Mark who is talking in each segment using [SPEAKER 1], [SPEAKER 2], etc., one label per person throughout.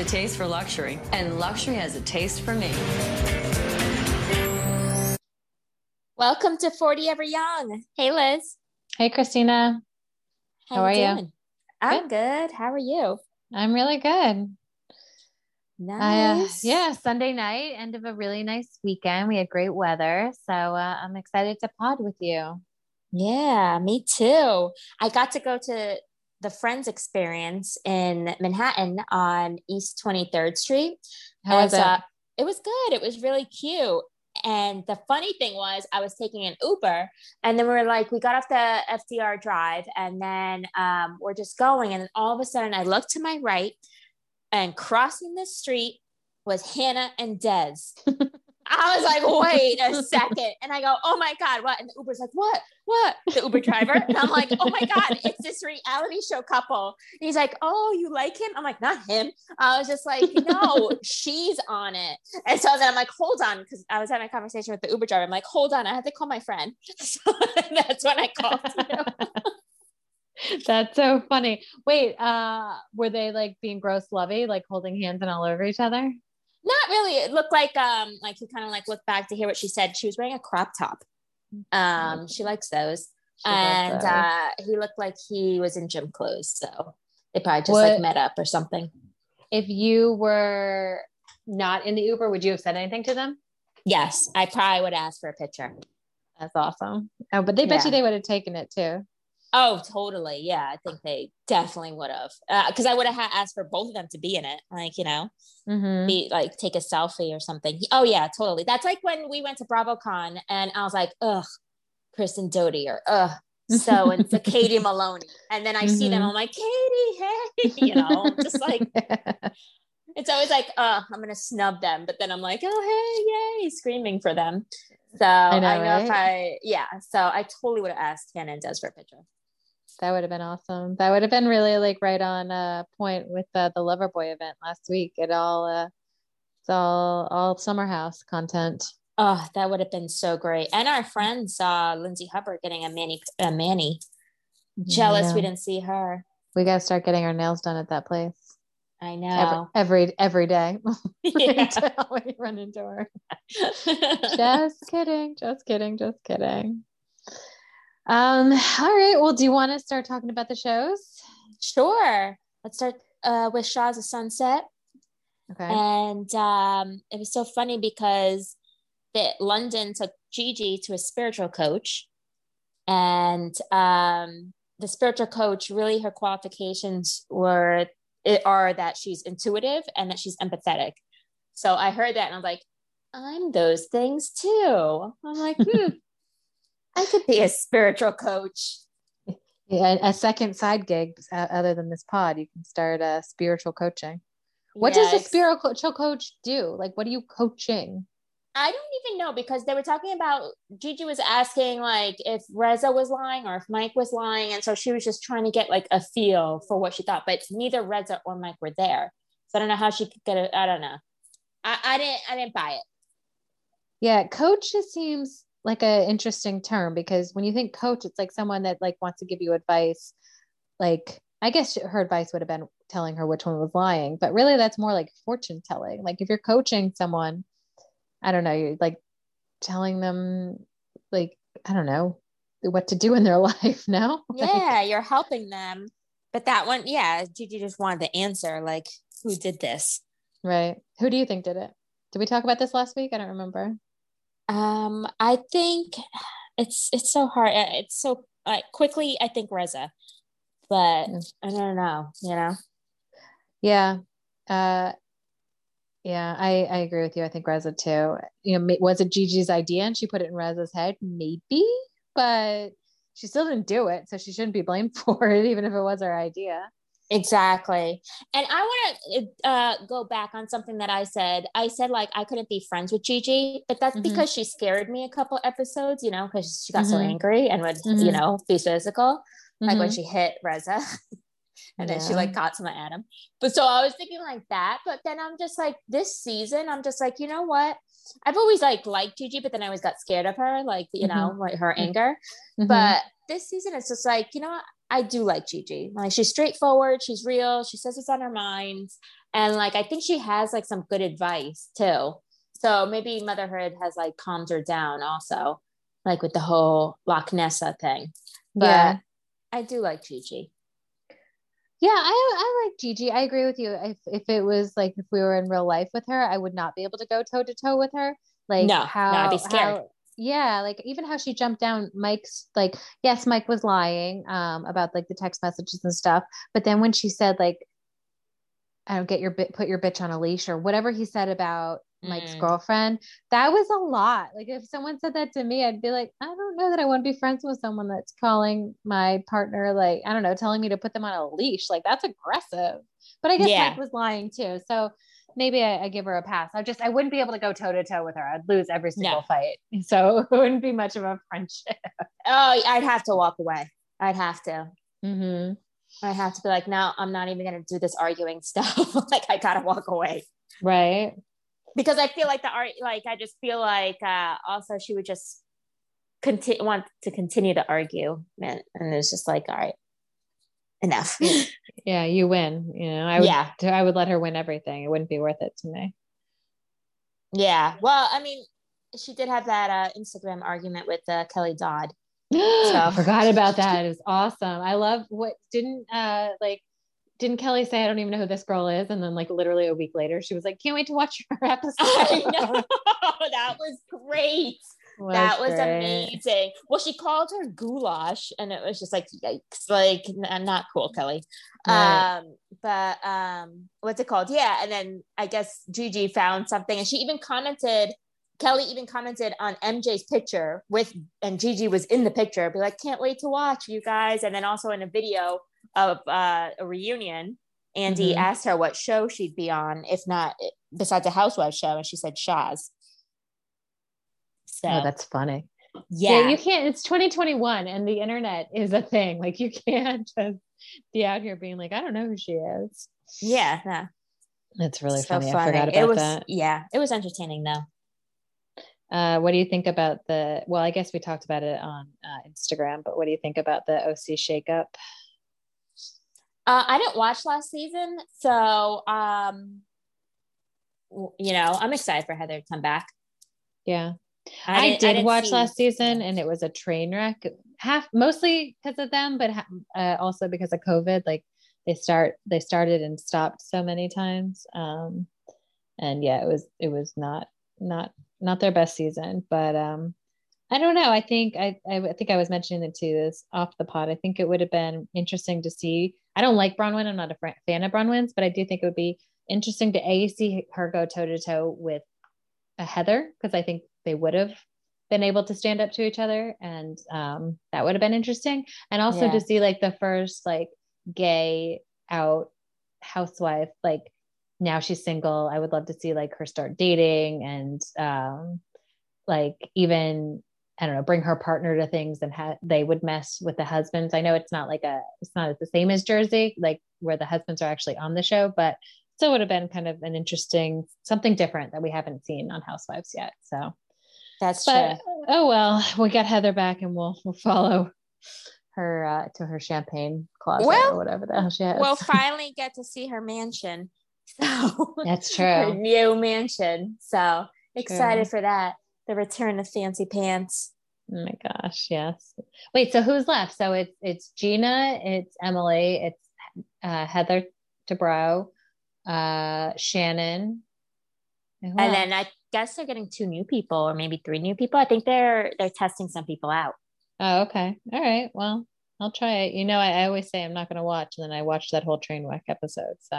[SPEAKER 1] a taste for luxury, and luxury has a taste for me.
[SPEAKER 2] Welcome to 40 Ever Young. Hey, Liz.
[SPEAKER 3] Hey, Christina.
[SPEAKER 2] How,
[SPEAKER 3] How are you?
[SPEAKER 2] doing? I'm good. How are you?
[SPEAKER 3] I'm really good.
[SPEAKER 2] Nice.
[SPEAKER 3] I, uh, yeah, Sunday night, end of a really nice weekend. We had great weather. So uh, I'm excited to pod with you.
[SPEAKER 2] Yeah, me too. I got to go to the Friends Experience in Manhattan on East 23rd Street.
[SPEAKER 3] How was
[SPEAKER 2] And,
[SPEAKER 3] it?
[SPEAKER 2] uh, it was good. It was really cute. And the funny thing was, I was taking an Uber, and then we were like, we got off the FDR drive, and then um, we're just going. And then all of a sudden, I looked to my right, and crossing the street was Hannah and Des. I was like, wait a second. And I go, oh my God, what? And the Uber's like, what? What? The Uber driver. And I'm like, oh my God, it's this reality show couple. And he's like, oh, you like him? I'm like, not him. I was just like, no, she's on it. And so then I'm like, hold on, because I was having a conversation with the Uber driver. I'm like, hold on, I have to call my friend. So that's when I called.
[SPEAKER 3] That's so funny. Wait, uh, were they like being gross lovey, like holding hands and all over each other?
[SPEAKER 2] Not really. It looked like um like he kind of like looked back to hear what she said. She was wearing a crop top. Um, she likes those.
[SPEAKER 3] She
[SPEAKER 2] and
[SPEAKER 3] those.
[SPEAKER 2] uh he looked like he was in gym clothes. So they probably just
[SPEAKER 3] What-
[SPEAKER 2] like met up or something.
[SPEAKER 3] If you were not in the Uber, would you have said anything to them?
[SPEAKER 2] Yes, I probably would ask for a picture.
[SPEAKER 3] That's awesome. Oh, but they bet
[SPEAKER 2] Yeah.
[SPEAKER 3] you they would have taken it too.
[SPEAKER 2] Oh, totally. Yeah, I think they definitely would have. Because I would have ha- asked for both of them to be in it. Like, you know,
[SPEAKER 3] Mm-hmm.
[SPEAKER 2] be like take a selfie or something. Oh yeah, totally. That's like when we went to BravoCon and I was like, ugh, Kristen Doute or ugh, so and so Katie Maloney. And then I see them,
[SPEAKER 3] Mhm.
[SPEAKER 2] I'm like, Katie, hey, you know, just like it's always like, uh, I'm gonna snub them, but then I'm like, oh hey, yay, screaming for them. So I know,
[SPEAKER 3] know,
[SPEAKER 2] if? I yeah, so I totally would have asked Hannah and Des for a picture.
[SPEAKER 3] That would have been awesome. That would have been really like right on uh point with uh, the Loverboy event last week. It all uh it's all all summer house content.
[SPEAKER 2] Oh, that would have been so great. And our friend saw Lindsay Hubbard getting a mani a mani. Jealous we didn't see her.
[SPEAKER 3] We gotta start getting our nails done at that place.
[SPEAKER 2] I
[SPEAKER 3] Every
[SPEAKER 2] know.
[SPEAKER 3] every, every day.
[SPEAKER 2] Yeah.
[SPEAKER 3] when you run into her. Just kidding, just kidding, just kidding. Um, all right. Well, do you want to start talking about the shows?
[SPEAKER 2] sure. Let's start uh, with Shahs of Sunset.
[SPEAKER 3] Okay.
[SPEAKER 2] And um, it was so funny because that London took Gigi to a spiritual coach. And um, the spiritual coach, really, her qualifications were it are that she's intuitive and that she's empathetic. So I heard that and I'm like, I'm those things too. I'm like, hmm, I could be a spiritual coach.
[SPEAKER 3] Yeah, a second side gig uh, other than this pod, you can start uh, spiritual coaching. What does a spiritual coach do? Like, what are you coaching?
[SPEAKER 2] I don't even know because they were talking about Gigi was asking like if Reza was lying or if Mike was lying, and so she was just trying to get like a feel for what she thought. But neither Reza or Mike were there, so I don't know how she could get it. I don't know. I, I didn't. I didn't buy it.
[SPEAKER 3] Yeah, coach just seems like an interesting term because when you think coach, it's like someone that like wants to give you advice. Like, I guess her advice would have been telling her which one was lying, but really that's more like fortune telling. Like if you're coaching someone, I don't know, you're like telling them like I don't know what to do in their life. No, Like,
[SPEAKER 2] Yeah, you're helping them. But that one, yeah, Gigi just wanted the answer. Like, who did this?
[SPEAKER 3] right. Who do you think did it? Did we talk about this last week? I don't remember.
[SPEAKER 2] Um, I think it's it's so hard. Uh, It's so like quickly. I think Reza, but. I don't know. You know.
[SPEAKER 3] Yeah. Uh, yeah, I, I agree with you. I think Reza too. You know, was it Gigi's idea and she put it in Reza's head? Maybe, but she still didn't do it. So she shouldn't be blamed for it, even if it was her idea.
[SPEAKER 2] Exactly. And I want to uh, go back on something that I said. I said, like, I couldn't be friends with Gigi, but that's
[SPEAKER 3] Mhm.
[SPEAKER 2] because she scared me a couple episodes, you know, because she got so
[SPEAKER 3] Mhm.
[SPEAKER 2] angry and would, you
[SPEAKER 3] Mhm.
[SPEAKER 2] know, be physical, like when
[SPEAKER 3] Mhm.
[SPEAKER 2] she hit Reza. and then she like got to my Adam. But so I was thinking like that. But then I'm just like, this season, I'm just like, you know what? I've always like liked Gigi, but then I always got scared of her, like, you know, like her
[SPEAKER 3] Mhm.
[SPEAKER 2] anger.
[SPEAKER 3] Mhm.
[SPEAKER 2] But this season, it's just like, you know? I do like Gigi. Like she's straightforward, she's real, she says what's on her mind. and like I think she has like some good advice too. So maybe motherhood has like calmed her down also, like with the whole Loch Nessa thing. But yeah. I do like Gigi.
[SPEAKER 3] Yeah, I I like Gigi. I agree with you. If if it was like if we were in real life with her, I would not be able to go toe to toe with her. Like
[SPEAKER 2] no, how no, I'd be scared.
[SPEAKER 3] How, yeah, like even how she jumped down Mike's like yes, Mike was lying um about like the text messages and stuff, but then when she said like I don't get your bit put your bitch on a leash or whatever he said about Mike's mm. girlfriend. That was a lot. Like if someone said that to me, I'd be like, I don't know that I want to be friends with someone that's calling my partner like, I don't know, telling me to put them on a leash. Like that's aggressive. But I guess yeah. Mike was lying too. So maybe I, I, give her a pass. I just I wouldn't be able to go toe to toe with her. I'd lose every single no. fight. So it wouldn't be much of a friendship.
[SPEAKER 2] Oh, I'd have to walk away. I'd have to.
[SPEAKER 3] Mm-hmm.
[SPEAKER 2] I have to be like, no, I'm not even going to do this arguing stuff. like I gotta walk away.
[SPEAKER 3] Right
[SPEAKER 2] because I feel like the art, like I just feel like uh, also she would just continue want to continue to argue, and, and it's just like, all right, enough.
[SPEAKER 3] yeah, you win. You know, I would, yeah, I would let her win everything. It wouldn't be worth it to me.
[SPEAKER 2] Yeah, well, I mean, she did have that uh, Instagram argument with uh, Kelly Dodd.
[SPEAKER 3] So I forgot about that. It was awesome. I love what didn't uh like didn't Kelly say I don't even know who this girl is? And then like literally a week later, she was like, "Can't wait to watch her episode." I know
[SPEAKER 2] that was great. Was that was great. amazing. Well, she called her goulash, and it was just like yikes, like not cool, Kelly. Right. Um, but um, what's it called? Yeah, and then I guess Gigi found something, and she even commented. Kelly even commented on MJ's picture with, and Gigi was in the picture. Be like, can't wait to watch you guys, and then also in a video of uh, a reunion, Andy mm-hmm. asked her what show she'd be on, if not besides a housewife show, and she said Shahs.
[SPEAKER 3] So oh, that's funny. Yeah. yeah, you can't. It's 2021, and the internet is a thing. Like you can't just be out here being like, I don't know who she is.
[SPEAKER 2] Yeah, yeah.
[SPEAKER 3] That's really so funny. funny. I forgot about
[SPEAKER 2] it was,
[SPEAKER 3] that.
[SPEAKER 2] Yeah, it was entertaining though.
[SPEAKER 3] Uh, what do you think about the? Well, I guess we talked about it on uh, Instagram, but what do you think about the OC shakeup?
[SPEAKER 2] Uh, I didn't watch last season, so um, you know, I'm excited for Heather to come back.
[SPEAKER 3] Yeah, I, I did I watch see- last season, and it was a train wreck. Half mostly because of them, but uh, also because of COVID. Like they start, they started and stopped so many times. Um, and yeah, it was it was not not not their best season, but um, I don't know. I think I, I think I was mentioning it too this off the pod. I think it would have been interesting to see. I don't like Braunwyn. I'm not a fan of Braunwyn's, but I do think it would be interesting to a see her go toe to toe with a Heather because I think they would have been able to stand up to each other, and um, that would have been interesting. And also yeah. to see like the first like gay out housewife like now she's single. I would love to see like her start dating and um, like even I don't know, bring her partner to things and ha- they would mess with the husbands. I know it's not like a, it's not the same as Jersey, like where the husbands are actually on the show, but still would have been kind of an interesting, something different that we haven't seen on Housewives yet. So
[SPEAKER 2] that's but, true.
[SPEAKER 3] Oh, well, we got Heather back and we'll, we'll follow her uh, to her champagne closet well, or whatever the hell she has.
[SPEAKER 2] We'll finally get to see her mansion. So
[SPEAKER 3] that's true.
[SPEAKER 2] New mansion. So excited true. for that the return of fancy pants.
[SPEAKER 3] Oh my gosh, yes. Wait, so who's left? So it's it's Gina, it's Emily, it's uh, Heather Dubrow, uh, Shannon,
[SPEAKER 2] and, and then I guess they're getting two new people or maybe three new people. I think they're they're testing some people out.
[SPEAKER 3] Oh, okay. All right. Well, I'll try it. You know, I, I always say I'm not going to watch, and then I watched that whole train wreck episode. So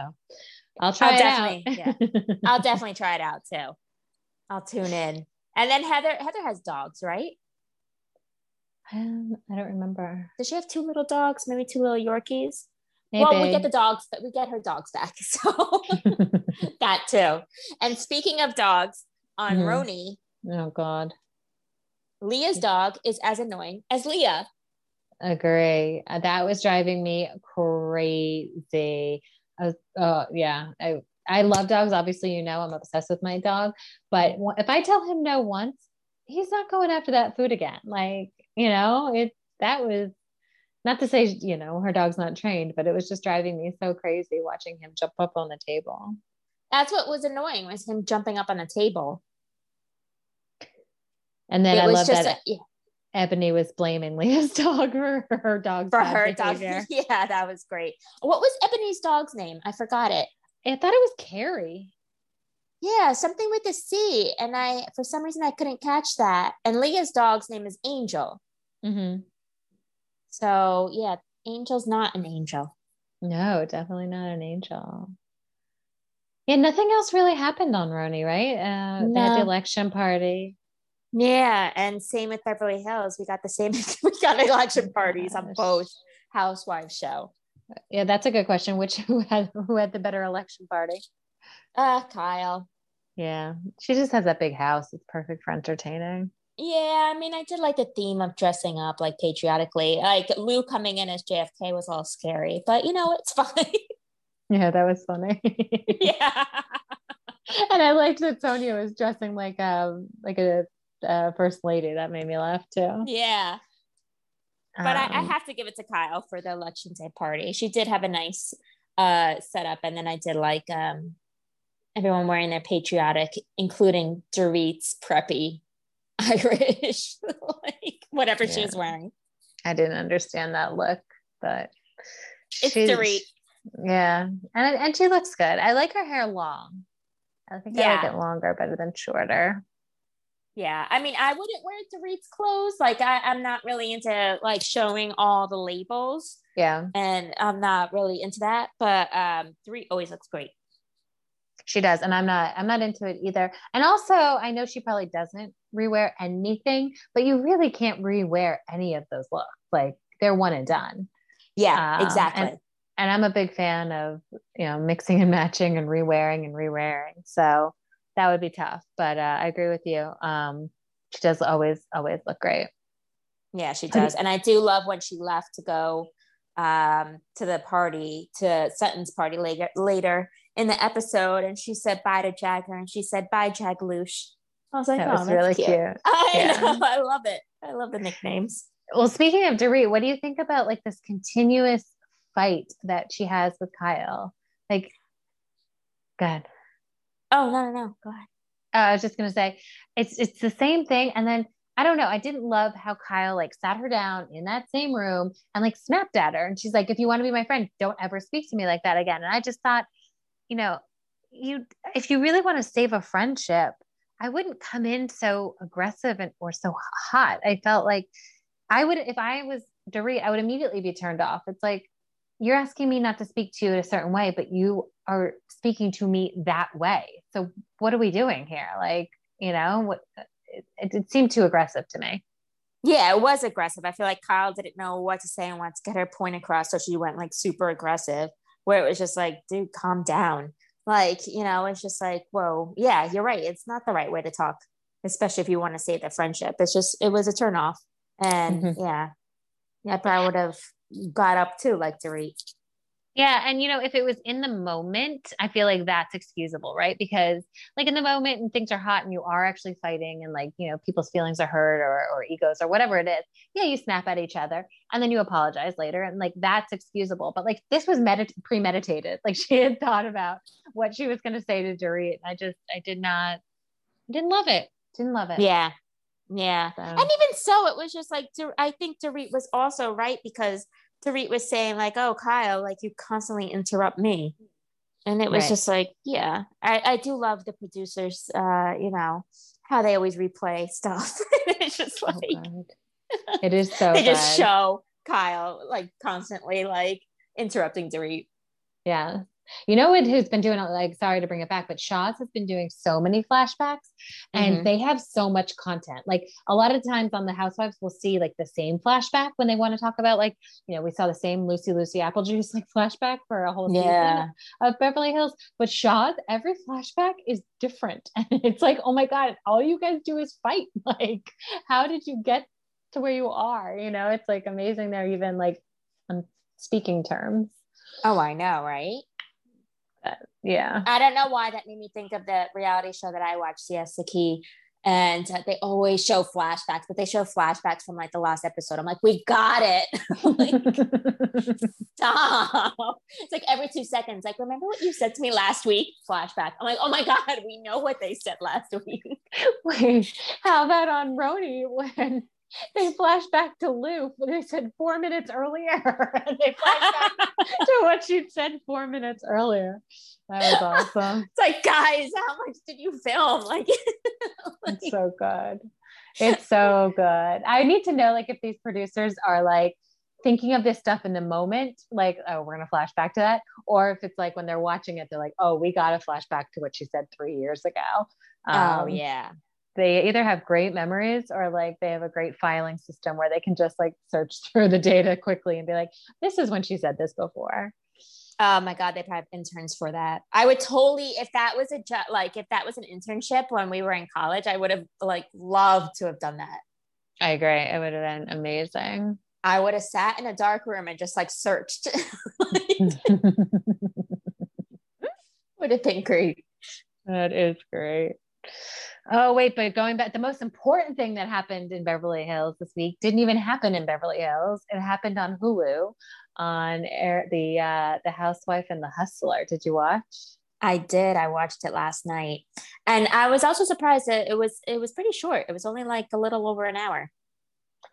[SPEAKER 3] I'll try
[SPEAKER 2] I'll
[SPEAKER 3] it
[SPEAKER 2] definitely, out. yeah. I'll definitely try it out too. I'll tune in. And then Heather, Heather has dogs, right?
[SPEAKER 3] Um, I don't remember.
[SPEAKER 2] Does she have two little dogs? Maybe two little Yorkies? Maybe. Well, we get the dogs, but we get her dogs back. So that too. And speaking of dogs, on mm-hmm. RHONY.
[SPEAKER 3] Oh God.
[SPEAKER 2] Leah's dog is as annoying as Leah.
[SPEAKER 3] Agree. That was driving me crazy. I was, oh yeah. I I love dogs. Obviously, you know, I'm obsessed with my dog. But if I tell him no once, he's not going after that food again. Like, you know, it that was Not to say, you know, her dog's not trained, but it was just driving me so crazy watching him jump up on the table.
[SPEAKER 2] That's what was annoying was him jumping up on a table.
[SPEAKER 3] And then
[SPEAKER 2] It
[SPEAKER 3] I love that
[SPEAKER 2] a- yeah,
[SPEAKER 3] Ebony was blaming Leah's dog for her dog's
[SPEAKER 2] for her dog.
[SPEAKER 3] behavior.
[SPEAKER 2] Yeah, that was great. What was Ebony's dog's name? I forgot it.
[SPEAKER 3] I thought it was Carrie.
[SPEAKER 2] Yeah, something with a C. And I, for some reason, I couldn't catch that. And Leah's dog's name is Angel.
[SPEAKER 3] Mm-hmm.
[SPEAKER 2] So yeah, Angel's not an angel.
[SPEAKER 3] No, definitely not an angel. Yeah, nothing else really happened on RHONY, right? Uh, They had the
[SPEAKER 2] No.
[SPEAKER 3] election party.
[SPEAKER 2] Yeah, and same with Beverly Hills. We got the same. we got election parties on both Housewives show.
[SPEAKER 3] Yeah, that's a good question. Which who had who had the better election party?
[SPEAKER 2] Uh, Kyle.
[SPEAKER 3] Yeah, she just has that big house. It's perfect for entertaining.
[SPEAKER 2] Yeah, I mean, I did like the theme of dressing up like patriotically. Like Lou coming in as JFK was all scary, but you know, it's fine.
[SPEAKER 3] Yeah, that was funny.
[SPEAKER 2] yeah.
[SPEAKER 3] and I liked that Sonja was dressing like um like a uh, first lady. That made me laugh too.
[SPEAKER 2] Yeah. But I, I
[SPEAKER 3] Um,
[SPEAKER 2] have to give it to Kyle for the election day party. She did have a nice uh setup, and then I did like um everyone wearing their patriotic, including Dorit's preppy Irish, like whatever she was wearing.
[SPEAKER 3] I didn't understand that look, but
[SPEAKER 2] It's
[SPEAKER 3] she-
[SPEAKER 2] Dorit.
[SPEAKER 3] Yeah, and and she looks good. I like her hair long. I think I like
[SPEAKER 2] Yeah.
[SPEAKER 3] it longer better than shorter.
[SPEAKER 2] Yeah, I mean, I wouldn't wear Dorit's clothes. Like, I, I'm not really into like showing all the labels,
[SPEAKER 3] Yeah,
[SPEAKER 2] and I'm not really into that. But um, Dorit always looks great.
[SPEAKER 3] she does, and I'm not. I'm not into it either. And also, I know she probably doesn't rewear anything, but you really can't rewear any of those looks. Like they're one and done.
[SPEAKER 2] Yeah,
[SPEAKER 3] Um,
[SPEAKER 2] exactly.
[SPEAKER 3] and I'm a big fan of you know mixing and matching and rewearing and rewearing. So that would be tough, but uh, I agree with you. Um, she does always always look great.
[SPEAKER 2] Yeah, she does. And I do love when she left to go um, to the party, to Sutton's party later, later in the episode. And she said bye to Jagger and she said bye, Jagloosh. I was like,
[SPEAKER 3] That
[SPEAKER 2] oh,
[SPEAKER 3] was
[SPEAKER 2] that's
[SPEAKER 3] really
[SPEAKER 2] cute.
[SPEAKER 3] cute.
[SPEAKER 2] I
[SPEAKER 3] Yeah.
[SPEAKER 2] know. I love it. I love the nicknames.
[SPEAKER 3] Well, speaking of Dorit, what do you think about like this continuous fight that she has with Kyle? Like, God,
[SPEAKER 2] Oh, no, no, no. Go ahead.
[SPEAKER 3] uh, I was just gonna say, it's it's the same thing. And then I don't know, I didn't love how Kyle like sat her down in that same room and like snapped at her, and she's like, "If you want to be my friend, don't ever speak to me like that again." And I just thought, you know, you if you really want to save a friendship, I wouldn't come in so aggressive and or so hot. I felt like I would if I was Dorit, I would immediately be turned off. It's like you're asking me not to speak to you in a certain way, but you are speaking to me that way. So what are we doing here? Like, you know, what it, it, seemed too aggressive to me.
[SPEAKER 2] Yeah, it was aggressive. I feel like Kyle didn't know what to say and what to get her point across. So she went like super aggressive, where it was just like, dude, calm down. Like, you know, it's just like, whoa, yeah, you're right. It's not the right way to talk, especially if you want to save the friendship. It's just, it was a turn off. And
[SPEAKER 3] Mhm.
[SPEAKER 2] yeah, yeah, but I would have got up too, like Dorit.
[SPEAKER 3] Yeah. And, you know, if it was in the moment, I feel like that's excusable, right? Because, like, in the moment and things are hot and you are actually fighting and, like, you know, people's feelings are hurt or, or egos or whatever it is, yeah, you snap at each other and then you apologize later. And, like, that's excusable. But, like, this was medit- premeditated. Like, she had thought about what she was going to say to Dorit. I just, I did not, didn't love it. Didn't love it.
[SPEAKER 2] Yeah. Yeah.
[SPEAKER 3] So-
[SPEAKER 2] And even so, it was just like, I think Dorit was also right because Dorit was saying, like, oh, Kyle, like you constantly interrupt me. And it was
[SPEAKER 3] Right.
[SPEAKER 2] just like, yeah, I, I do love the producers, uh, you know, how they always replay stuff. it's just like.
[SPEAKER 3] It is so
[SPEAKER 2] they just
[SPEAKER 3] good.
[SPEAKER 2] show Kyle like constantly like interrupting Dorit.
[SPEAKER 3] Yeah. You know what who's been doing like sorry to bring it back, but Shahs has been doing so many flashbacks and
[SPEAKER 2] Mhm.
[SPEAKER 3] they have so much content. Like a lot of times on the Housewives, we'll see like the same flashback when they want to talk about like, you know, we saw the same Lucy Lucy apple juice like flashback for a whole
[SPEAKER 2] Yeah.
[SPEAKER 3] season of Beverly Hills. But Shahs every flashback is different. And it's like, oh my God, all you guys do is fight. Like, how did you get to where you are? You know, it's like amazing they're even like on speaking terms.
[SPEAKER 2] Oh, I know, right?
[SPEAKER 3] Yeah.
[SPEAKER 2] I don't know why that made me think of the reality show that I watched, Siesta Key. and uh, they always show flashbacks, but they show flashbacks from like the last episode. I'm like, we got it. like, stop. It's like every two seconds, like, remember what you said to me last week? Flashback. I'm like, oh my God, we know what they said last week.
[SPEAKER 3] Wait, how about on RHONY when they flash back to Lou. They said four minutes earlier, and they flash back to what she'd said four minutes earlier. That was awesome.
[SPEAKER 2] It's like, guys, how much did you film? Like,
[SPEAKER 3] like it's so good. It's so good. I need to know, like, if these producers are like thinking of this stuff in the moment, like, oh, we're gonna flash back to that, or if it's like when they're watching it, they're like, oh, we got to flash back to what she said three years ago.
[SPEAKER 2] Oh, um, oh yeah
[SPEAKER 3] they either have great memories or like they have a great filing system where they can just like search through the data quickly and be like, this is when she said this before.
[SPEAKER 2] Oh my God, they probably have interns for that. I would totally, if that was a job, like if that was an internship when we were in college, I would have like loved to have done that.
[SPEAKER 3] I agree. It would have been amazing.
[SPEAKER 2] I would have sat in a dark room and just like searched. would have been great.
[SPEAKER 3] That is great. Oh, wait, but going back, the most important thing that happened in Beverly Hills this week didn't even happen in Beverly Hills. It happened on Hulu on air, the uh, the Housewife and the Hustler. Did you watch?
[SPEAKER 2] I did. I watched it last night, and I was also surprised that it was it was pretty short. It was only like a little over an hour,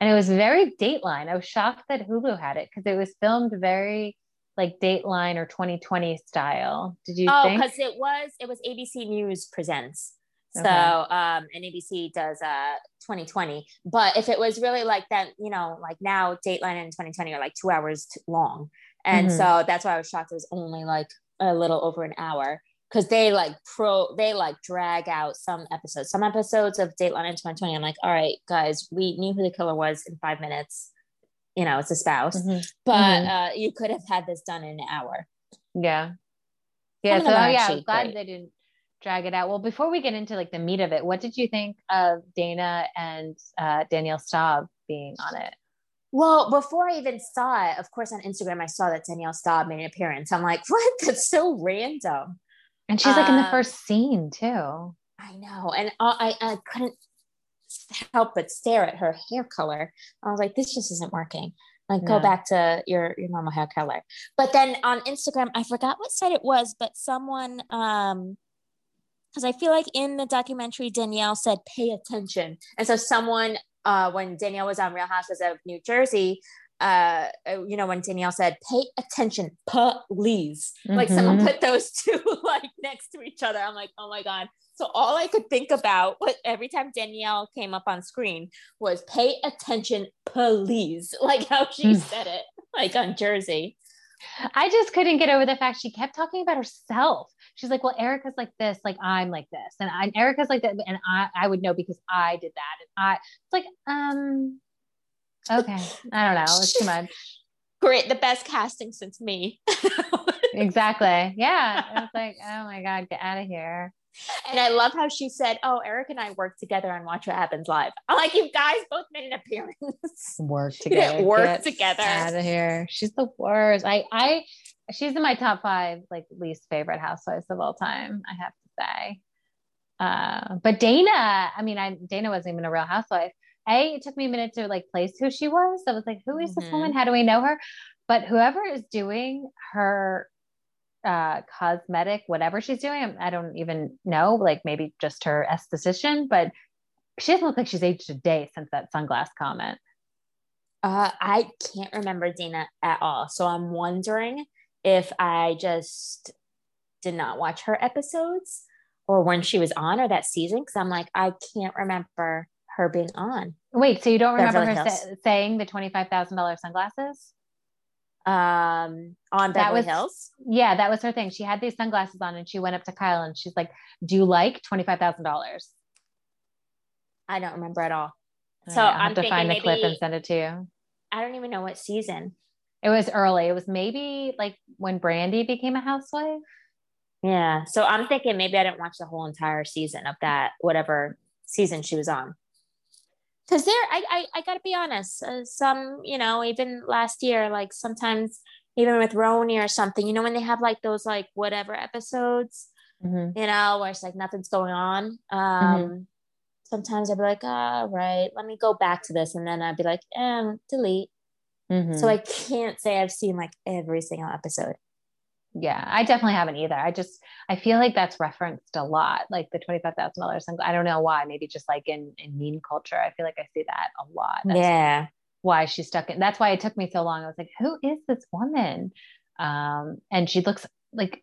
[SPEAKER 3] and it was very Dateline. I was shocked that Hulu had it because it was filmed very like Dateline or 2020 style. Did you?
[SPEAKER 2] Oh, because it was it was ABC News presents. So okay. um, and ABC does uh 2020. But if it was really like that, you know, like now Dateline and 2020 are like two hours long. And mm-hmm. so that's why I was shocked it was only like a little over an hour because they like pro they like drag out some episodes. Some episodes of Dateline and 2020. I'm like, all right, guys, we knew who the killer was in five minutes. You know, it's a spouse. Mm-hmm. But mm-hmm. uh you could have had this done in an hour.
[SPEAKER 3] Yeah. Yeah. So yeah, I'm glad great. they didn't drag it out. Well, before we get into like the meat of it, what did you think of Dana and uh, Danielle Staub being on it?
[SPEAKER 2] Well, before I even saw it, of course, on Instagram, I saw that Danielle Staub made an appearance. I'm like, what? That's so random.
[SPEAKER 3] And she's like in the um, first scene too.
[SPEAKER 2] I know. And I, I couldn't help but stare at her hair color. I was like, this just isn't working. Like, go back to your, your normal hair color. But then on Instagram, I forgot what site it was, but someone, um, because I feel like in the documentary, Danielle said, pay attention. And so someone, uh, when Danielle was on Real Houses of New Jersey, uh, you know, when Danielle said, pay attention, please. Mm-hmm. Like someone put those two like next to each other. I'm like, oh my God. So all I could think about what every time Danielle came up on screen was pay attention, please. Like how she mm. said it, like on Jersey.
[SPEAKER 3] I just couldn't get over the fact she kept talking about herself. She's like, well, Erika's like this, like I'm like this, and I, Erika's like that, and I, I would know because I did that, and I, it's like, um, okay, I don't know, it's too much.
[SPEAKER 2] Great, the best casting since me.
[SPEAKER 3] exactly. Yeah, it was like, oh my god, get out of here.
[SPEAKER 2] And I love how she said, "Oh, Eric and I work together on Watch What Happens Live." I'm like, you guys both made an appearance.
[SPEAKER 3] Work together.
[SPEAKER 2] work Get together.
[SPEAKER 3] Out of here. She's the worst. I, I, she's in my top five like least favorite housewives of all time. I have to say. Uh, but Dana, I mean, I Dana wasn't even a real housewife. A, it took me a minute to like place who she was. I was like, who is mm-hmm. this woman? How do we know her? But whoever is doing her uh, cosmetic, whatever she's doing. I don't even know, like maybe just her esthetician, but she doesn't look like she's aged a day since that sunglass comment.
[SPEAKER 2] Uh, I can't remember Dana at all. So I'm wondering if I just did not watch her episodes or when she was on or that season. Cause I'm like, I can't remember her being on.
[SPEAKER 3] Wait, so you don't remember Beverly her sa- saying the $25,000 sunglasses?
[SPEAKER 2] Um on Beverly was, Hills.
[SPEAKER 3] Yeah, that was her thing. She had these sunglasses on and she went up to Kyle and she's like, Do you like $25,000?
[SPEAKER 2] I don't remember at all.
[SPEAKER 3] So right, I'm have to find the clip and send it to you.
[SPEAKER 2] I don't even know what season.
[SPEAKER 3] It was early. It was maybe like when Brandi became a housewife.
[SPEAKER 2] Yeah. So I'm thinking maybe I didn't watch the whole entire season of that, whatever season she was on because there I, I, I gotta be honest uh, some you know even last year like sometimes even with RHONY or something you know when they have like those like whatever episodes mm-hmm. you know where it's like nothing's going on um mm-hmm. sometimes I'd be like, all oh, right, let me go back to this. And then I'd be like, and delete.
[SPEAKER 3] Mhm.
[SPEAKER 2] So I can't say I've seen like every single episode.
[SPEAKER 3] Yeah, I definitely haven't either. I just I feel like that's referenced a lot, like the twenty five thousand dollars. I don't know why. Maybe just like in in meme culture, I feel like I see that a lot. That's
[SPEAKER 2] yeah.
[SPEAKER 3] why she stuck in. That's why it took me so long. I was like, who is this woman? Um, and she looks like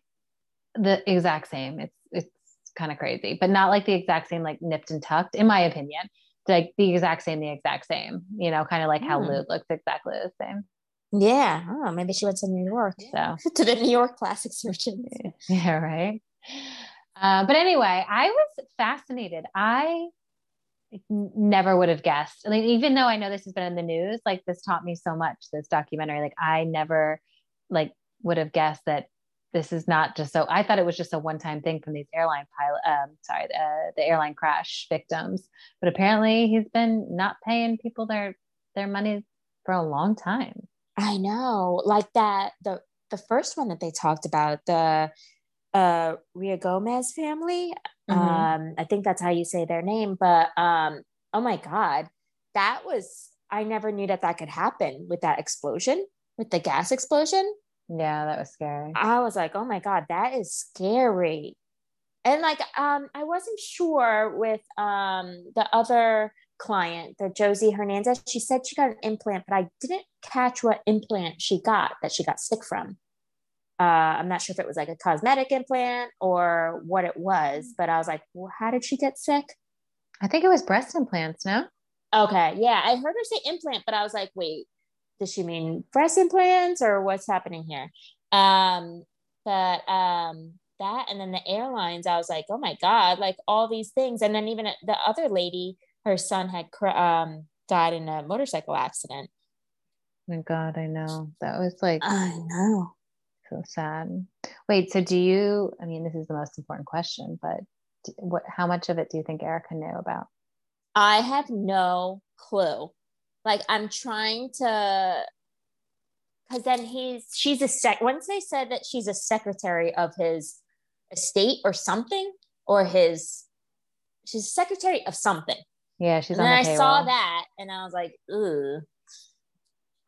[SPEAKER 3] the exact same. It's it's kind of crazy, but not like the exact same, like nipped and tucked, in my opinion. Like the exact same, the exact same. You know, kind of like how
[SPEAKER 2] Hmm.
[SPEAKER 3] Lou looks exactly the same.
[SPEAKER 2] Yeah. Oh, maybe she went to New York.
[SPEAKER 3] So
[SPEAKER 2] to the New York plastic surgeons.
[SPEAKER 3] yeah, right. Uh, but anyway, I was fascinated. I never would have guessed. Like, even though I know this has been in the news, like this taught me so much. This documentary, like I never, like, would have guessed that this is not just so. I thought it was just a one-time thing from these airline pilot. Um, sorry, uh, the airline crash victims. But apparently, he's been not paying people their their money for a long time.
[SPEAKER 2] I know. Like that the the first one that they talked about, the uh Ria Gomez family.
[SPEAKER 3] Mhm.
[SPEAKER 2] Um, I think that's how you say their name, but um, oh my god, that was I never knew that that could happen with that explosion, with the gas explosion.
[SPEAKER 3] Yeah, that was scary.
[SPEAKER 2] I was like, oh my God, that is scary. And like, um, I wasn't sure with um the other client, the Josie Hernandez. She said she got an implant, but I didn't catch what implant she got that she got sick from. Uh, I'm not sure if it was like a cosmetic implant or what it was, but I was like, well, how did she get sick?
[SPEAKER 3] I think it was breast implants. No.
[SPEAKER 2] Okay, yeah, I heard her say implant, but I was like, wait, does she mean breast implants or what's happening here? Um, but um, that and then the airlines, I was like, oh my god, like all these things, and then even the other lady, her son had cr- um died in a motorcycle accident.
[SPEAKER 3] My God, I know. That was like
[SPEAKER 2] I know.
[SPEAKER 3] so sad. Wait, so do you, I mean, this is the most important question, but d- what, how much of it do you think Erika knew about?
[SPEAKER 2] I have no clue. Like I'm trying to because then he's she's a sec once they said that she's a secretary of his estate or something, or his she's a secretary of something.
[SPEAKER 3] Yeah, she's
[SPEAKER 2] and
[SPEAKER 3] on
[SPEAKER 2] then
[SPEAKER 3] the
[SPEAKER 2] I
[SPEAKER 3] payroll.
[SPEAKER 2] saw that and I was like, ugh.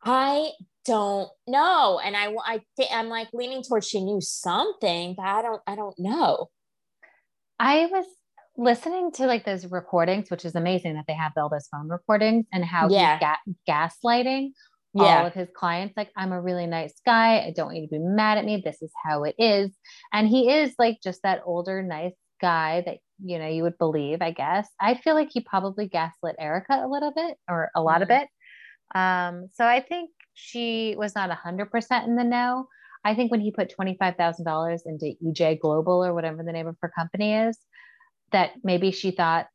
[SPEAKER 2] I don't know. And I I think I'm like leaning towards she knew something, but I don't I don't know.
[SPEAKER 3] I was listening to like those recordings, which is amazing that they have all those phone recordings and how
[SPEAKER 2] Yeah.
[SPEAKER 3] he's ga- gaslighting all of his clients. Like, I'm a really nice guy. I don't want you to be mad at me. This is how it is. And he is like just that older, nice guy that, you know, you would believe, I guess. I feel like he probably gaslit Erika a little bit or a lot of it. Um, so I think she was not 100% in the know. I think when he put $25,000 into EJ Global or whatever the name of her company is, that maybe she thought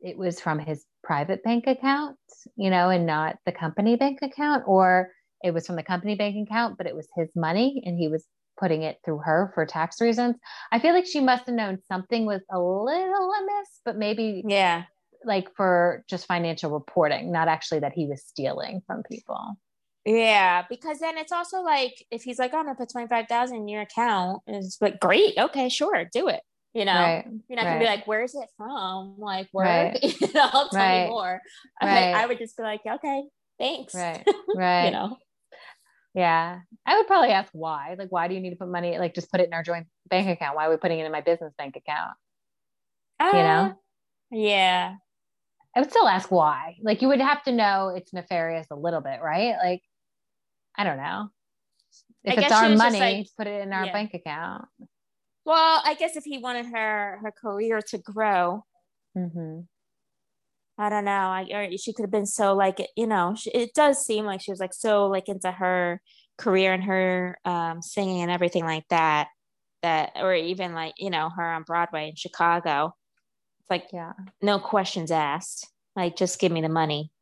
[SPEAKER 3] it was from his private bank account, you know, and not the company bank account, or it was from the company bank account, but it was his money and he was putting it through her for tax reasons. I feel like she must have known something was a little amiss, but maybe
[SPEAKER 2] Yeah.
[SPEAKER 3] like for just financial reporting, not actually that he was stealing from people.
[SPEAKER 2] Yeah, because then it's also like if he's like, oh, I'm gonna put twenty five thousand in your account, it's like great, okay, sure, do it. You know,
[SPEAKER 3] Right.
[SPEAKER 2] you're not gonna be like, where's it from? Like, where?
[SPEAKER 3] Right.
[SPEAKER 2] you know, tell
[SPEAKER 3] Right.
[SPEAKER 2] me more.
[SPEAKER 3] Right.
[SPEAKER 2] I, I would just be like, okay, thanks.
[SPEAKER 3] Right. Right.
[SPEAKER 2] You know,
[SPEAKER 3] Yeah. I would probably ask why. Like, why do you need to put money? Like, just put it in our joint bank account. Why are we putting it in my business bank account?
[SPEAKER 2] you
[SPEAKER 3] know?
[SPEAKER 2] Uh, Yeah.
[SPEAKER 3] I would still ask why. Like, you would have to know it's nefarious a little bit, right? Like, I don't know. If
[SPEAKER 2] I
[SPEAKER 3] it's our money,
[SPEAKER 2] like-
[SPEAKER 3] put it in our
[SPEAKER 2] yeah.
[SPEAKER 3] bank account.
[SPEAKER 2] Well, I guess if he wanted her her career to grow,
[SPEAKER 3] hmm
[SPEAKER 2] I don't know. I or she could have been so like you know. She, it does seem like she was like so like into her career and her um, singing and everything like that. That or even like you know her on Broadway in Chicago. It's like
[SPEAKER 3] Yeah.
[SPEAKER 2] no questions asked. Like just give me the money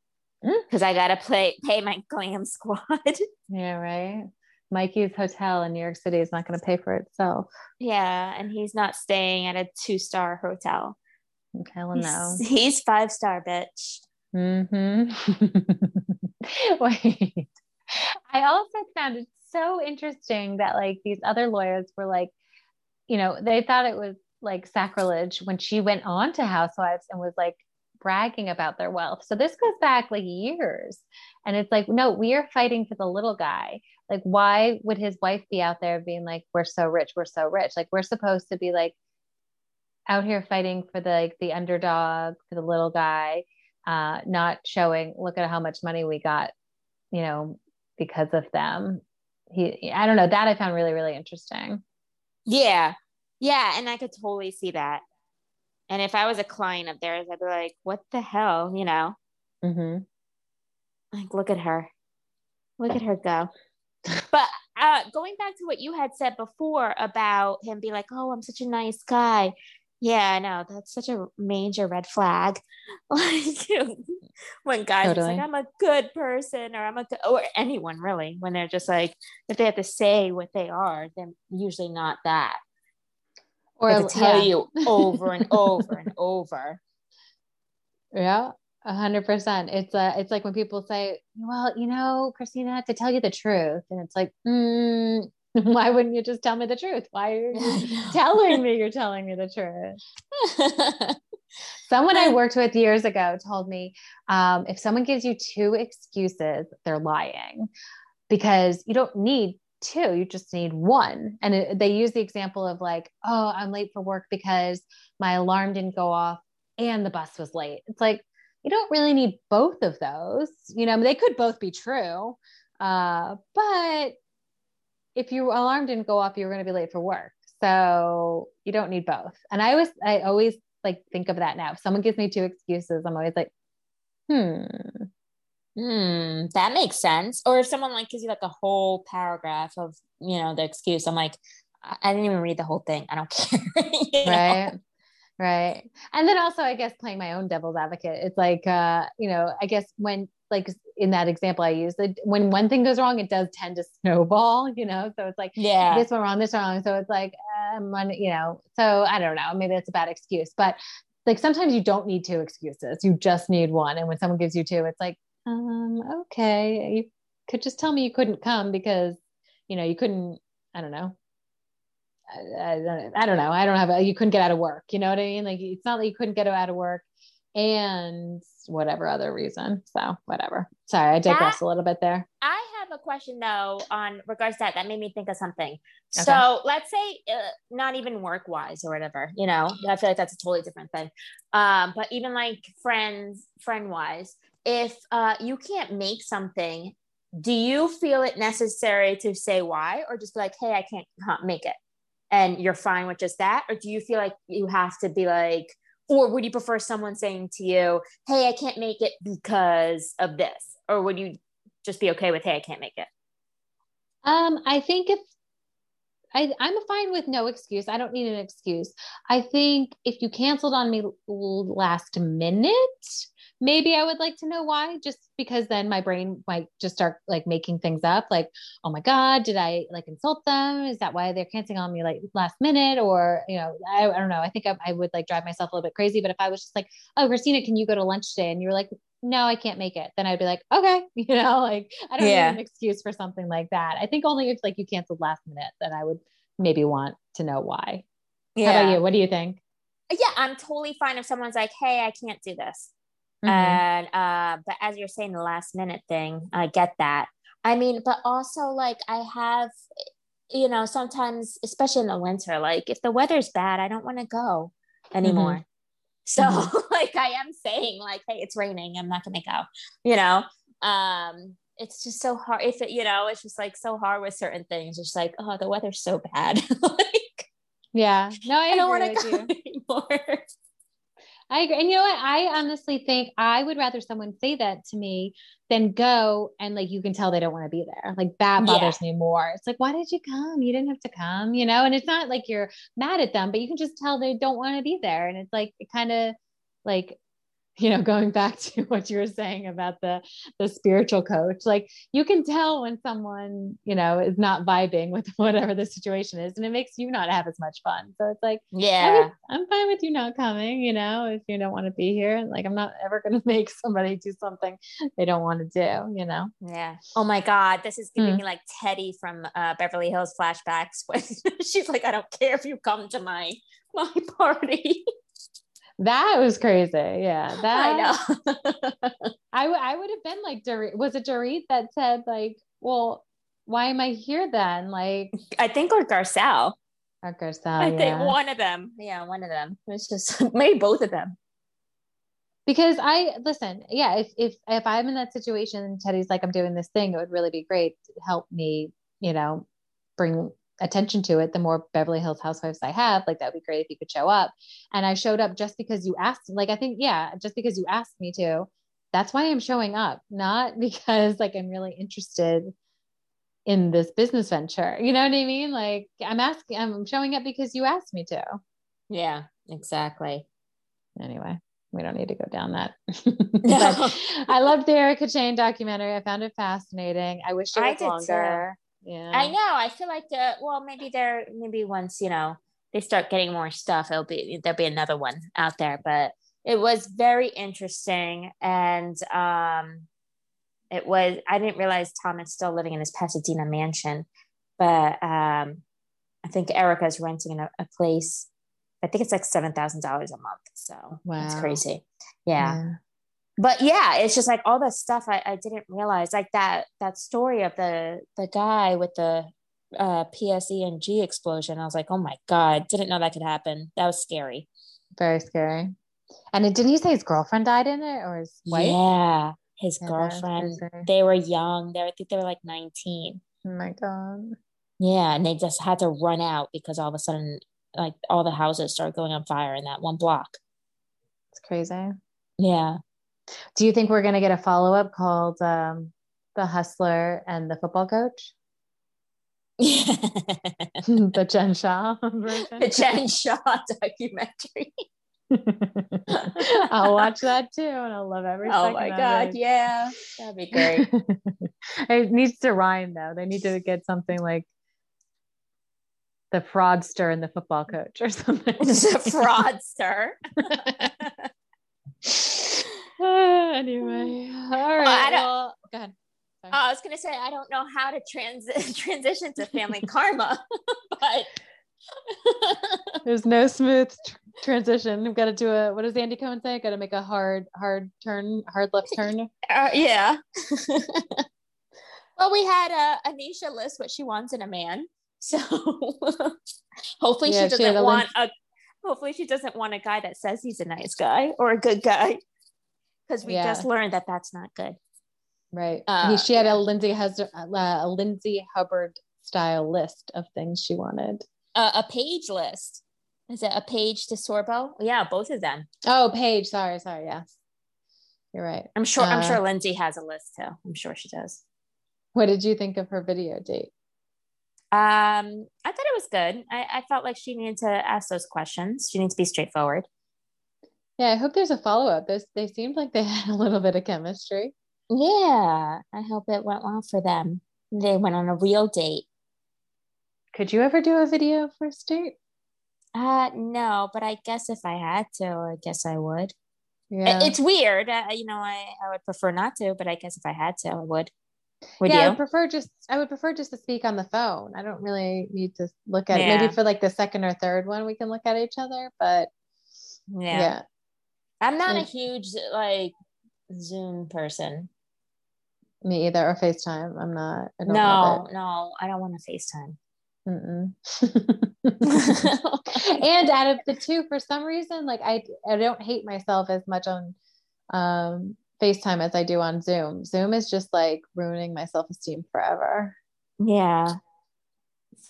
[SPEAKER 3] Mm.
[SPEAKER 2] because I gotta play pay my glam squad.
[SPEAKER 3] Yeah. Right. Mikey's hotel in New York City is not going to pay for itself.
[SPEAKER 2] yeah, and he's not staying at a two star hotel.
[SPEAKER 3] Okay. Well, no.
[SPEAKER 2] He's, he's five star bitch.
[SPEAKER 3] Mm-hmm. Wait. I also found it so interesting that like these other lawyers were like, you know, they thought it was like sacrilege when she went on to Housewives and was like bragging about their wealth. So this goes back like years. And it's like, no, we are fighting for the little guy. Like, why would his wife be out there being like, we're so rich, we're so rich? Like, we're supposed to be like out here fighting for the like the underdog, for the little guy, uh, not showing, look at how much money we got, you know, because of them. He I don't know, that I found really, really interesting.
[SPEAKER 2] Yeah. Yeah. And I could totally see that. And if I was a client of theirs, I'd be like, what the hell, you know?
[SPEAKER 3] Mm-hmm.
[SPEAKER 2] Like, look at her. Look at her go. But uh, going back to what you had said before about him being like, oh, I'm such a nice guy. Yeah, I know. That's such a major red flag. Like when guys totally. like, I'm a good person or I'm a good, or anyone really, when they're just like, if they have to say what they are, they're usually not that or to tell yeah. you over and over and over.
[SPEAKER 3] Yeah, a hundred percent. It's uh it's like when people say, Well, you know, Christina, to tell you the truth. And it's like, mm, why wouldn't you just tell me the truth? Why are you telling me you're telling me the truth? someone I worked with years ago told me um, if someone gives you two excuses, they're lying. Because you don't need two you just need one. And it, they use the example of like oh i'm late for work because my alarm didn't go off and the bus was late. It's like you don't really need both of those you know they could both be true. Uh, but if your alarm didn't go off you were going to be late for work so you don't need both and i always i always like think of that now if someone gives me two excuses i'm always like hmm
[SPEAKER 2] Hmm, that makes sense. Or if someone like gives you like a whole paragraph of, you know, the excuse, I'm like, I didn't even read the whole thing. I don't care.
[SPEAKER 3] right. Know? Right. And then also, I guess playing my own devil's advocate, it's like, uh, you know, I guess when, like in that example I used, when one thing goes wrong, it does tend to snowball, you know? So it's like,
[SPEAKER 2] yeah,
[SPEAKER 3] this went wrong, this went wrong. So it's like, um, you know, so I don't know, maybe it's a bad excuse, but like sometimes you don't need two excuses. You just need one. And when someone gives you two, it's like, um, okay, you could just tell me you couldn't come because, you know, you couldn't, I don't know. I, I, I don't know. I don't have a, you couldn't get out of work. You know what I mean? Like, it's not that you couldn't get out of work and whatever other reason. So whatever. Sorry, I digress that, a little bit there.
[SPEAKER 2] I have a question though on regards to that that made me think of something. Okay. So let's say uh, not even work wise or whatever, you know, I feel like that's a totally different thing. Um, but even like friends, friend wise, if uh, you can't make something, do you feel it necessary to say why or just be like, hey, I can't, can't make it? And you're fine with just that? Or do you feel like you have to be like, or would you prefer someone saying to you, hey, I can't make it because of this? Or would you just be okay with, hey, I can't make it?
[SPEAKER 3] Um, I think if I, I'm fine with no excuse. I don't need an excuse. I think if you canceled on me last minute, maybe I would like to know why, just because then my brain might just start like making things up like, oh my God, did I like insult them? Is that why they're canceling on me like last minute? Or, you know, I, I don't know. I think I, I would like drive myself a little bit crazy. But if I was just like, oh, Christina, can you go to lunch today? And you were like, no, I can't make it. Then I'd be like, okay, you know, like I don't yeah. need an excuse for something like that. I think only if like you canceled last minute, then I would maybe want to know why. Yeah. How about you? What do you think?
[SPEAKER 2] Yeah, I'm totally fine if someone's like, hey, I can't do this. Mm-hmm. And uh, but as you're saying, the last minute thing, I get that. I mean, but also like I have, you know, sometimes, especially in the winter, like if the weather's bad, I don't want to go anymore. Mm-hmm. So mm-hmm. like I am saying, like, hey, it's raining, I'm not gonna go, you know. Um, it's just so hard if it, you know, it's just like so hard with certain things. It's like, oh, the weather's so bad. like
[SPEAKER 3] yeah. No, I, I don't want to go anymore. I agree. And you know what? I honestly think I would rather someone say that to me than go and like you can tell they don't want to be there. Like that bothers yeah. me more. It's like, why did you come? You didn't have to come, you know? And it's not like you're mad at them, but you can just tell they don't want to be there. And it's like it kind of like you know going back to what you were saying about the the spiritual coach like you can tell when someone you know is not vibing with whatever the situation is and it makes you not have as much fun. So it's like
[SPEAKER 2] yeah.
[SPEAKER 3] i'm fine with you not coming you know if you don't want to be here like i'm not ever going to make somebody do something they don't want to do you know?
[SPEAKER 2] Yeah. Oh my god this is giving mm. me like Teddi from uh, beverly hills flashbacks when she's like i don't care if you come to my my party
[SPEAKER 3] That was crazy. Yeah. That
[SPEAKER 2] I know.
[SPEAKER 3] I, w- I would have been like, Dorit, was it Dorit that said like, well, why am I here then? Like,
[SPEAKER 2] I think or Garcelle.
[SPEAKER 3] or Garcelle,
[SPEAKER 2] I think one of them. Yeah, one of them. It's just maybe both of them.
[SPEAKER 3] because I listen, yeah, if if if I'm in that situation and Teddi's like, I'm doing this thing, it would really be great to help me, you know, bring attention to it. The more Beverly Hills housewives I have, like that would be great if you could show up. And I showed up just because you asked. Like I think, yeah, just because you asked me to. That's why I'm showing up, not because like I'm really interested in this business venture. You know what I mean? Like I'm asking, I'm showing up because you asked me to.
[SPEAKER 2] Yeah, exactly.
[SPEAKER 3] anyway, we don't need to go down that. I loved the Erika Jayne documentary. I found it fascinating. I wish it
[SPEAKER 2] I
[SPEAKER 3] was
[SPEAKER 2] did too.
[SPEAKER 3] Yeah.
[SPEAKER 2] I know. I feel like well, maybe there, maybe once you know they start getting more stuff, it'll be there'll be another one out there. But it was very interesting, and um, it was. I didn't realize Tom is still living in his Pasadena mansion, but um, I think Erika's renting a, a place. I think it's like seven thousand dollars a month. So it's
[SPEAKER 3] Wow.
[SPEAKER 2] crazy. yeah but yeah it's just like all that stuff I, I didn't realize like that that story of the the guy with the uh pse and g explosion. I was like oh my god didn't know that could happen. That was scary.
[SPEAKER 3] Very scary. And it, didn't he say his girlfriend died in it or his wife?
[SPEAKER 2] yeah his
[SPEAKER 3] Yeah,
[SPEAKER 2] girlfriend. they were young. They were, i think they were like 19
[SPEAKER 3] Oh my God.
[SPEAKER 2] yeah and they just had to run out because all of a sudden like all the houses started going on fire in that one block.
[SPEAKER 3] It's crazy.
[SPEAKER 2] yeah
[SPEAKER 3] Do you think we're going to get a follow up called um, The Hustler and the Football Coach? the Jen Shah version?
[SPEAKER 2] the jen shah documentary
[SPEAKER 3] I'll watch that too, and I'll love every.
[SPEAKER 2] oh my god
[SPEAKER 3] it.
[SPEAKER 2] yeah that'd be great
[SPEAKER 3] it needs to rhyme though. They need to get something like the fraudster and the football coach or something.
[SPEAKER 2] the fraudster.
[SPEAKER 3] Anyway, all right.
[SPEAKER 2] I don't-
[SPEAKER 3] well, go ahead.
[SPEAKER 2] Oh, I was gonna say I don't know how to trans- transition to family karma, but
[SPEAKER 3] There's no smooth tr- transition. We've got to do a. What does Andy Cohen say? Got to make a hard, hard turn, hard left turn.
[SPEAKER 2] uh, yeah. well, we had uh, Anisha list what she wants in a man, so hopefully
[SPEAKER 3] Yeah,
[SPEAKER 2] she
[SPEAKER 3] she
[SPEAKER 2] doesn't
[SPEAKER 3] a
[SPEAKER 2] want a. Hopefully she doesn't want a guy that says he's a nice guy or a good guy, because we
[SPEAKER 3] Yeah.
[SPEAKER 2] just learned that that's not good.
[SPEAKER 3] Right.
[SPEAKER 2] Uh,
[SPEAKER 3] she had a Lindsay has uh, a Lindsay Hubbard style list of things she wanted.
[SPEAKER 2] Uh, a Paige list. Is it a Paige DeSorbo? Yeah, both of them.
[SPEAKER 3] Oh, Paige. Sorry, sorry. Yes, you're right.
[SPEAKER 2] I'm sure. I'm
[SPEAKER 3] Uh,
[SPEAKER 2] sure Lindsay has a list too. I'm sure she does.
[SPEAKER 3] What did you think of her video date?
[SPEAKER 2] Um, I thought it was good. I, I felt like she needed to ask those questions. She needs to be straightforward.
[SPEAKER 3] Yeah, I hope there's a follow up. Those they seemed like they had a little bit of chemistry.
[SPEAKER 2] Yeah, I hope it went well for them. They went on a real date.
[SPEAKER 3] Could you ever do a video first date?
[SPEAKER 2] Uh, no, but I guess if I had to, I guess I would.
[SPEAKER 3] Yeah,
[SPEAKER 2] It's weird. Uh, you know, I, I would prefer not to, but I guess if I had to, I would. Would
[SPEAKER 3] yeah. I
[SPEAKER 2] you?
[SPEAKER 3] would prefer just I would prefer just to speak on the phone. I don't really need to look at it.
[SPEAKER 2] Yeah.
[SPEAKER 3] Maybe for like the second or third one, we can look at each other. But
[SPEAKER 2] yeah.
[SPEAKER 3] yeah,
[SPEAKER 2] I'm not a huge like Zoom person.
[SPEAKER 3] me either. Or FaceTime. I'm not.
[SPEAKER 2] No, no, I don't want to FaceTime.
[SPEAKER 3] and out of the two, for some reason, like I I don't hate myself as much on um FaceTime as I do on Zoom. Zoom is just like ruining my self-esteem forever.
[SPEAKER 2] yeah.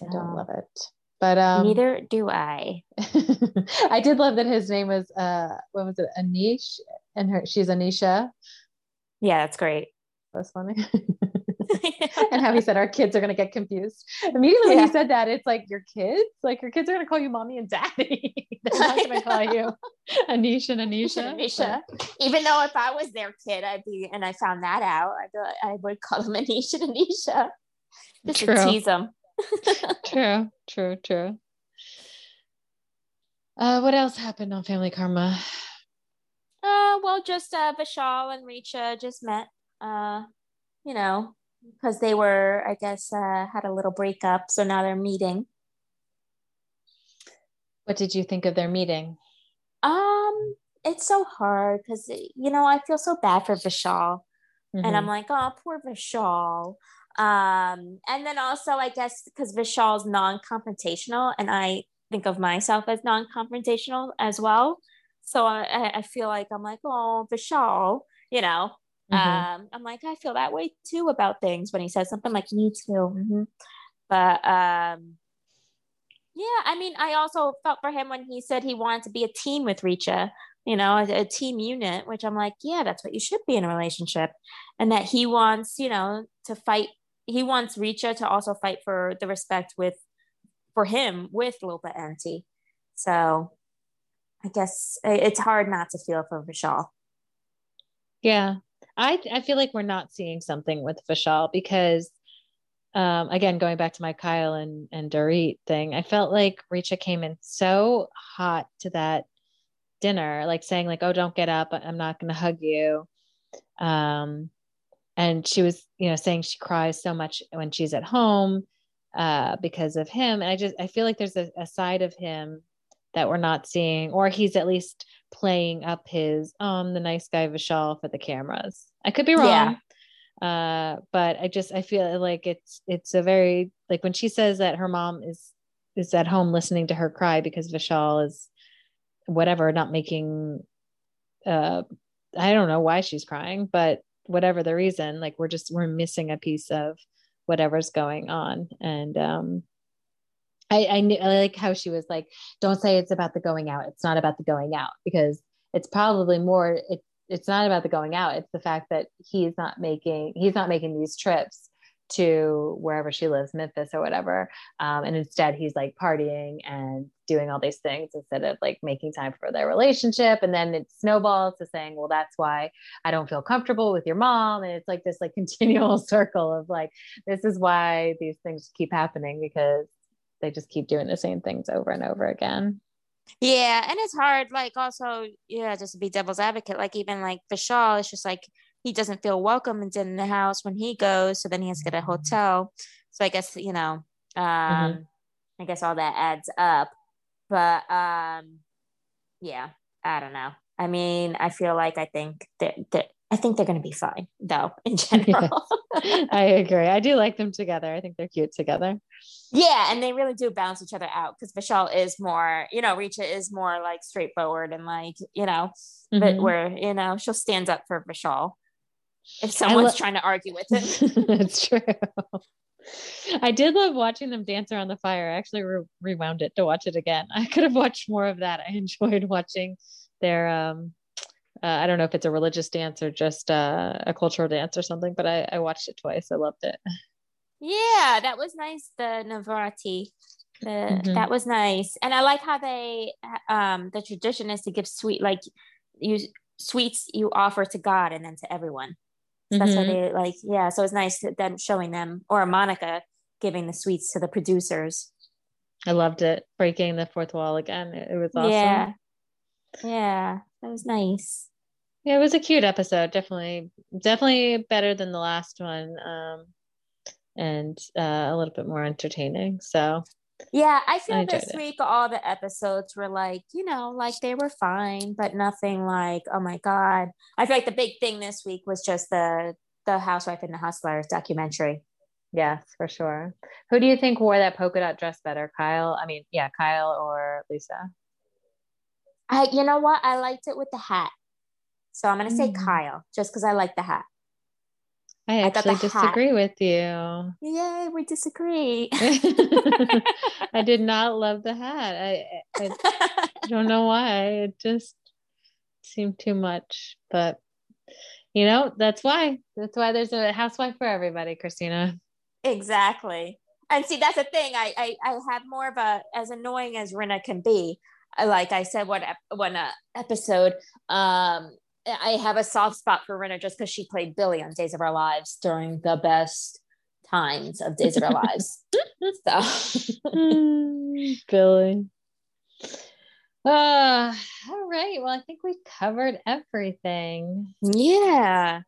[SPEAKER 3] I don't love it. But um
[SPEAKER 2] Neither do I.
[SPEAKER 3] I did love that his name was uh what was it, Anish? And her she's Anisha.
[SPEAKER 2] Yeah, that's great.
[SPEAKER 3] That's funny. and how he said our kids are gonna get confused. Immediately when
[SPEAKER 2] Yeah.
[SPEAKER 3] he said that, it's like your kids, like your kids are gonna call you mommy and daddy. They're not gonna call you anisha and Anisha.
[SPEAKER 2] Anisha. Even though if I was their kid, I'd be, and I found that out, I'd be like, I would call them Anisha and Anisha. Just
[SPEAKER 3] True.
[SPEAKER 2] to tease them.
[SPEAKER 3] True, true, true. Uh, what else happened on Family Karma?
[SPEAKER 2] Uh, well, just uh, Vishal and Richa just met. Uh, you know, because they were, I guess, uh, had a little breakup, so now they're meeting.
[SPEAKER 3] What did you think of their meeting?
[SPEAKER 2] Um, it's so hard because you know I feel so bad for Vishal, mm-hmm. and I'm mm-hmm. like, oh, poor Vishal. Um, and then also, I guess because Vishal's non-confrontational, and I think of myself as non-confrontational as well. So I, I feel like I'm like, oh, Vishal, you know. Mm-hmm. Um, I'm like, I feel that way too about things when he says something like, me too. Mm-hmm. But um, yeah, I mean, I also felt for him when he said he wanted to be a team with Richa, you know, a, a, team unit, which I'm like, yeah, that's what you should be in a relationship. And that he wants, you know, to fight, he wants Richa to also fight for the respect with, for him with Lopa Auntie. So I guess it's hard not to feel for Vishal.
[SPEAKER 3] Yeah. I, I feel like we're not seeing something with Vishal because um, again, going back to my Kyle and, and Dorit thing, I felt like Richa came in so hot to that dinner, like saying like, "Oh, don't get up. I'm not going to hug you." Um, and she was, you know, saying she cries so much when she's at home uh, because of him. And I just, I feel like there's a, a side of him that we're not seeing, or he's at least playing up his, um, the nice guy Vishal for the cameras. I could be wrong. Yeah uh but i just i feel like it's it's a very like when she says that her mom is is at home listening to her cry because vishal is whatever not making uh i don't know why she's crying but whatever the reason like we're just we're missing a piece of whatever's going on and um I, I, knew, I like how she was like, don't say it's about the going out. It's not about the going out because it's probably more, it, it's not about the going out it's the fact that he's not making he's not making these trips to wherever she lives memphis or whatever um, and instead he's like partying and doing all these things instead of like making time for their relationship and then it snowballs to saying well that's why i don't feel comfortable with your mom and it's like this like continual circle of like this is why these things keep happening because they just keep doing the same things over and over again
[SPEAKER 2] yeah, and it's hard, like also, yeah, just to be devil's advocate. Like even like Vishal, it's just like he doesn't feel welcome in the house when he goes, so then he has to get a hotel. So I guess you know, um, mm-hmm. I guess all that adds up. But um, yeah, I don't know. I mean, I feel like I think that that I think they're going to be fine, though, in general.
[SPEAKER 3] Yeah. I agree. I do like them together. I think they're cute together.
[SPEAKER 2] Yeah, and they really do balance each other out because Vishal is more, you know, Richa is more like straightforward and like, you know, mm-hmm. but where, you know, she'll stand up for Vishal if someone's lo- trying to argue with
[SPEAKER 3] it. That's true. I did love watching them dance around the fire. I actually re- rewound it to watch it again. I could have watched more of that. I enjoyed watching their um uh, I don't know if it's a religious dance or just uh, a cultural dance or something, but I, I watched it twice. I loved it.
[SPEAKER 2] Yeah, that was nice. The Navratri, the mm-hmm. that was nice, and I like how they um the tradition is to give sweet like you sweets you offer to God and then to everyone. Mm-hmm. That's why they like yeah. So it's nice them showing them or Monica giving the sweets to the producers.
[SPEAKER 3] I loved it breaking the fourth wall again. It, it was awesome.
[SPEAKER 2] Yeah, yeah, that was nice.
[SPEAKER 3] Yeah, it was a cute episode. Definitely, definitely better than the last one. Um, and uh, a little bit more entertaining. So
[SPEAKER 2] yeah, I feel I this it. week all the episodes were like, you know, like they were fine, but nothing like, oh my god. I feel like the big thing this week was just the the Housewife and the Hustlers documentary.
[SPEAKER 3] Yes, for sure. Who do you think wore that polka dot dress better, Kyle? I mean, yeah, Kyle or Lisa?
[SPEAKER 2] I, you know what? I liked it with the hat, so I'm gonna say mm. Kyle, just because I like the hat.
[SPEAKER 3] I actually I disagree hat. with you.
[SPEAKER 2] Yay, we disagree.
[SPEAKER 3] I did not love the hat. I, I don't know why. It just seemed too much. But you know, that's why. That's why there's a housewife for everybody, Christina.
[SPEAKER 2] Exactly. And see, that's the thing. I, I I have more of a as annoying as Rinna can be. Like I said, one one uh, episode, um, I have a soft spot for Rinna just because she played Billie on Days of Our Lives during the best times of Days of Our Lives. So
[SPEAKER 3] Billie. Uh, all right. Well, I think we covered everything.
[SPEAKER 2] Yeah.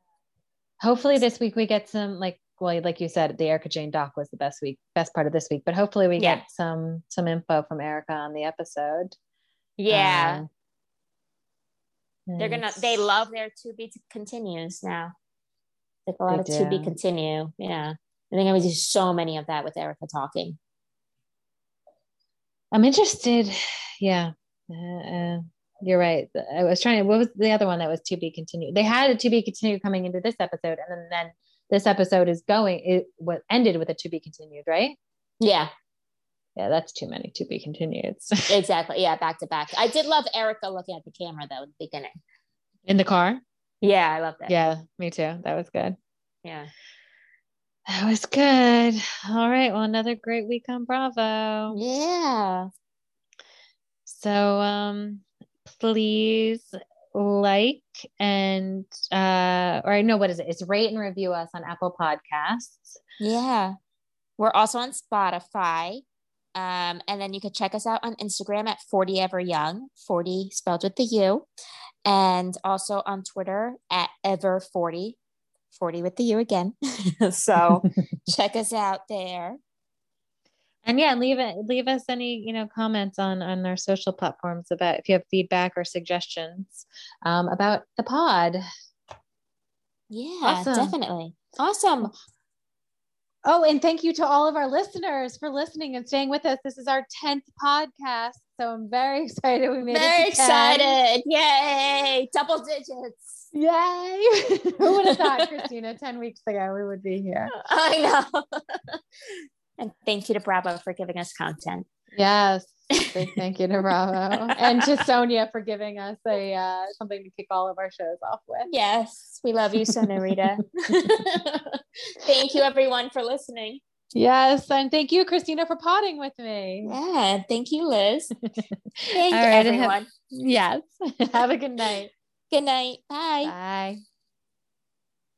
[SPEAKER 3] Hopefully this week we get some like well, like you said, the Erika Jayne doc was the best week, best part of this week. But hopefully we yeah. get some some info from Erika on the episode.
[SPEAKER 2] Yeah. Um, They're gonna. They love their to be continues now. Like a lot
[SPEAKER 3] They
[SPEAKER 2] of to be continue. Yeah, I think I'm gonna do so many of that with Erika talking.
[SPEAKER 3] I'm interested. Yeah. Uh, uh, you're right. I was trying to, what was the other one that was to be continued? They had a to be continued coming into this episode. And then, then this episode is going, it what ended with a to be continued, right?
[SPEAKER 2] Yeah,
[SPEAKER 3] Yeah, that's too many to be continued.
[SPEAKER 2] exactly. Yeah, back to back. I did love Erika looking at the camera though in the beginning.
[SPEAKER 3] In the car?
[SPEAKER 2] Yeah, I love that.
[SPEAKER 3] Yeah, me too. That was good.
[SPEAKER 2] yeah.
[SPEAKER 3] That was good. All right. Well, another great week on Bravo.
[SPEAKER 2] Yeah.
[SPEAKER 3] So um please like and uh or I know what is it? It's rate and review us on Apple Podcasts.
[SPEAKER 2] Yeah. We're also on Spotify. Um, and then you can check us out on Instagram at 40 Ever Young, 40 spelled with the U. And also on Twitter at Ever 40, 40 with the U again. so check us out there.
[SPEAKER 3] And yeah, leave it leave us any, you know, comments on on our social platforms about if you have feedback or suggestions um about the pod.
[SPEAKER 2] Yeah,
[SPEAKER 3] Awesome.
[SPEAKER 2] definitely. Awesome.
[SPEAKER 3] Oh, and thank you to all of our listeners for listening and staying with us. This is our 10th podcast. So I'm very excited we made
[SPEAKER 2] Very
[SPEAKER 3] it. 10.
[SPEAKER 2] excited. Yay. Double digits.
[SPEAKER 3] Yay! Who would have thought, Christina, 10 weeks ago we would be here?
[SPEAKER 2] I know. and thank you to Bravo for giving us content.
[SPEAKER 3] Yes. Big thank you to Bravo and to Sonja for giving us a uh, something to kick all of our shows off with.
[SPEAKER 2] Yes, we love you, Sonorita. thank you, everyone, for listening.
[SPEAKER 3] Yes, and thank you, Christina, for potting with me.
[SPEAKER 2] Yeah, thank you, Liz. Thank you,
[SPEAKER 3] right, and have-
[SPEAKER 2] everyone.
[SPEAKER 3] Yes. Have a good night.
[SPEAKER 2] Good night. Bye.
[SPEAKER 3] Bye.